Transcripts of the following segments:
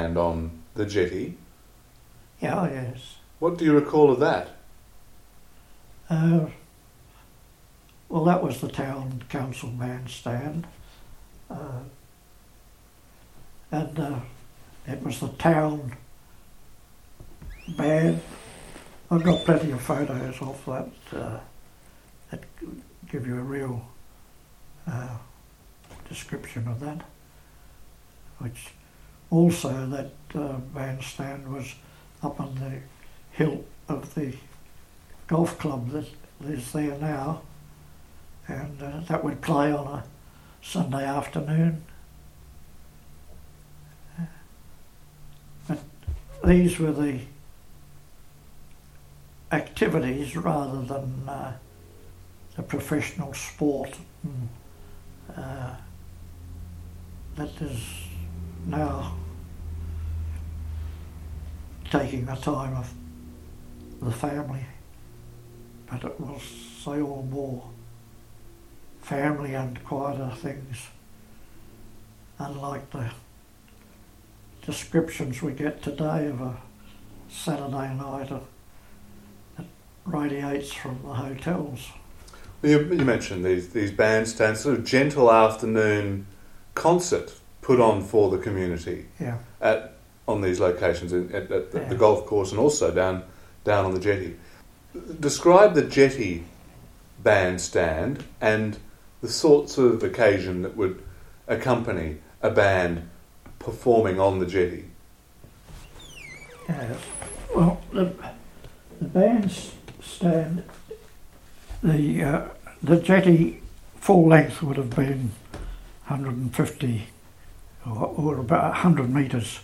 bandstand on the jetty. Yeah, yes. What do you recall of that? Uh, well, that was the town council bandstand. Uh, and uh, it was the town band. I've got plenty of photos of that uh, that give you a real uh, description of that. Which also that uh, bandstand was up on the hill of the golf club that is there now, and uh, that would play on a Sunday afternoon. But these were the activities rather than uh, the professional sport uh, that is now taking the time of the family. But it was, say, all more family and quieter things, unlike the descriptions we get today of a Saturday night that radiates from the hotels. You, you mentioned these these bandstands, sort of gentle afternoon concert put on for the community Yeah. at on these locations in, at, at the, Yeah. the golf course and also down down on the jetty. Describe the jetty bandstand and the sorts of occasion that would accompany a band performing on the jetty. Yeah. Well, the, the bandstand, the uh, the jetty full length would have been 150 or, about 100 metres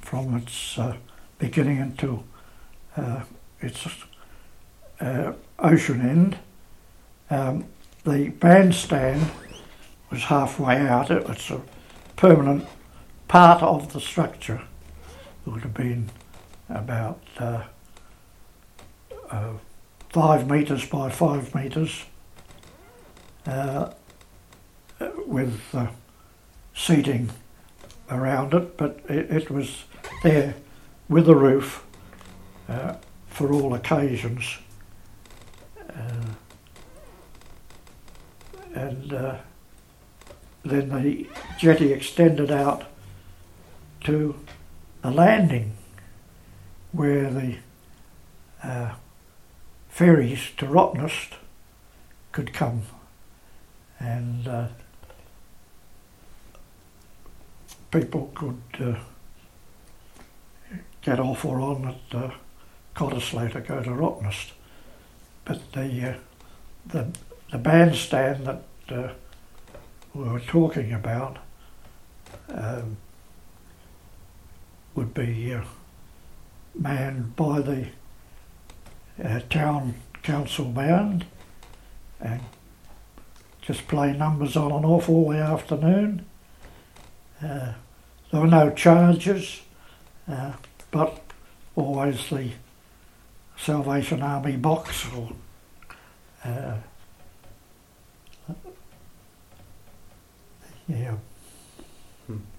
from its uh, beginning until uh, its uh, ocean end. Um, the bandstand was halfway out. It was a permanent part of the structure. It would have been about uh, uh, five metres by five metres uh, with seating around it, but it, it was there with a roof uh, for all occasions. Uh, and uh, then the jetty extended out to a landing where the uh, ferries to Rottnest could come and uh, people could uh, get off or on at uh, Cottesloe go to Rottnest. But the, uh, the, the bandstand that uh, we were talking about um, would be uh, manned by the uh, town council band and just play numbers on and off all the afternoon. There were no charges, uh, but always the Salvation Army box or uh, yeah.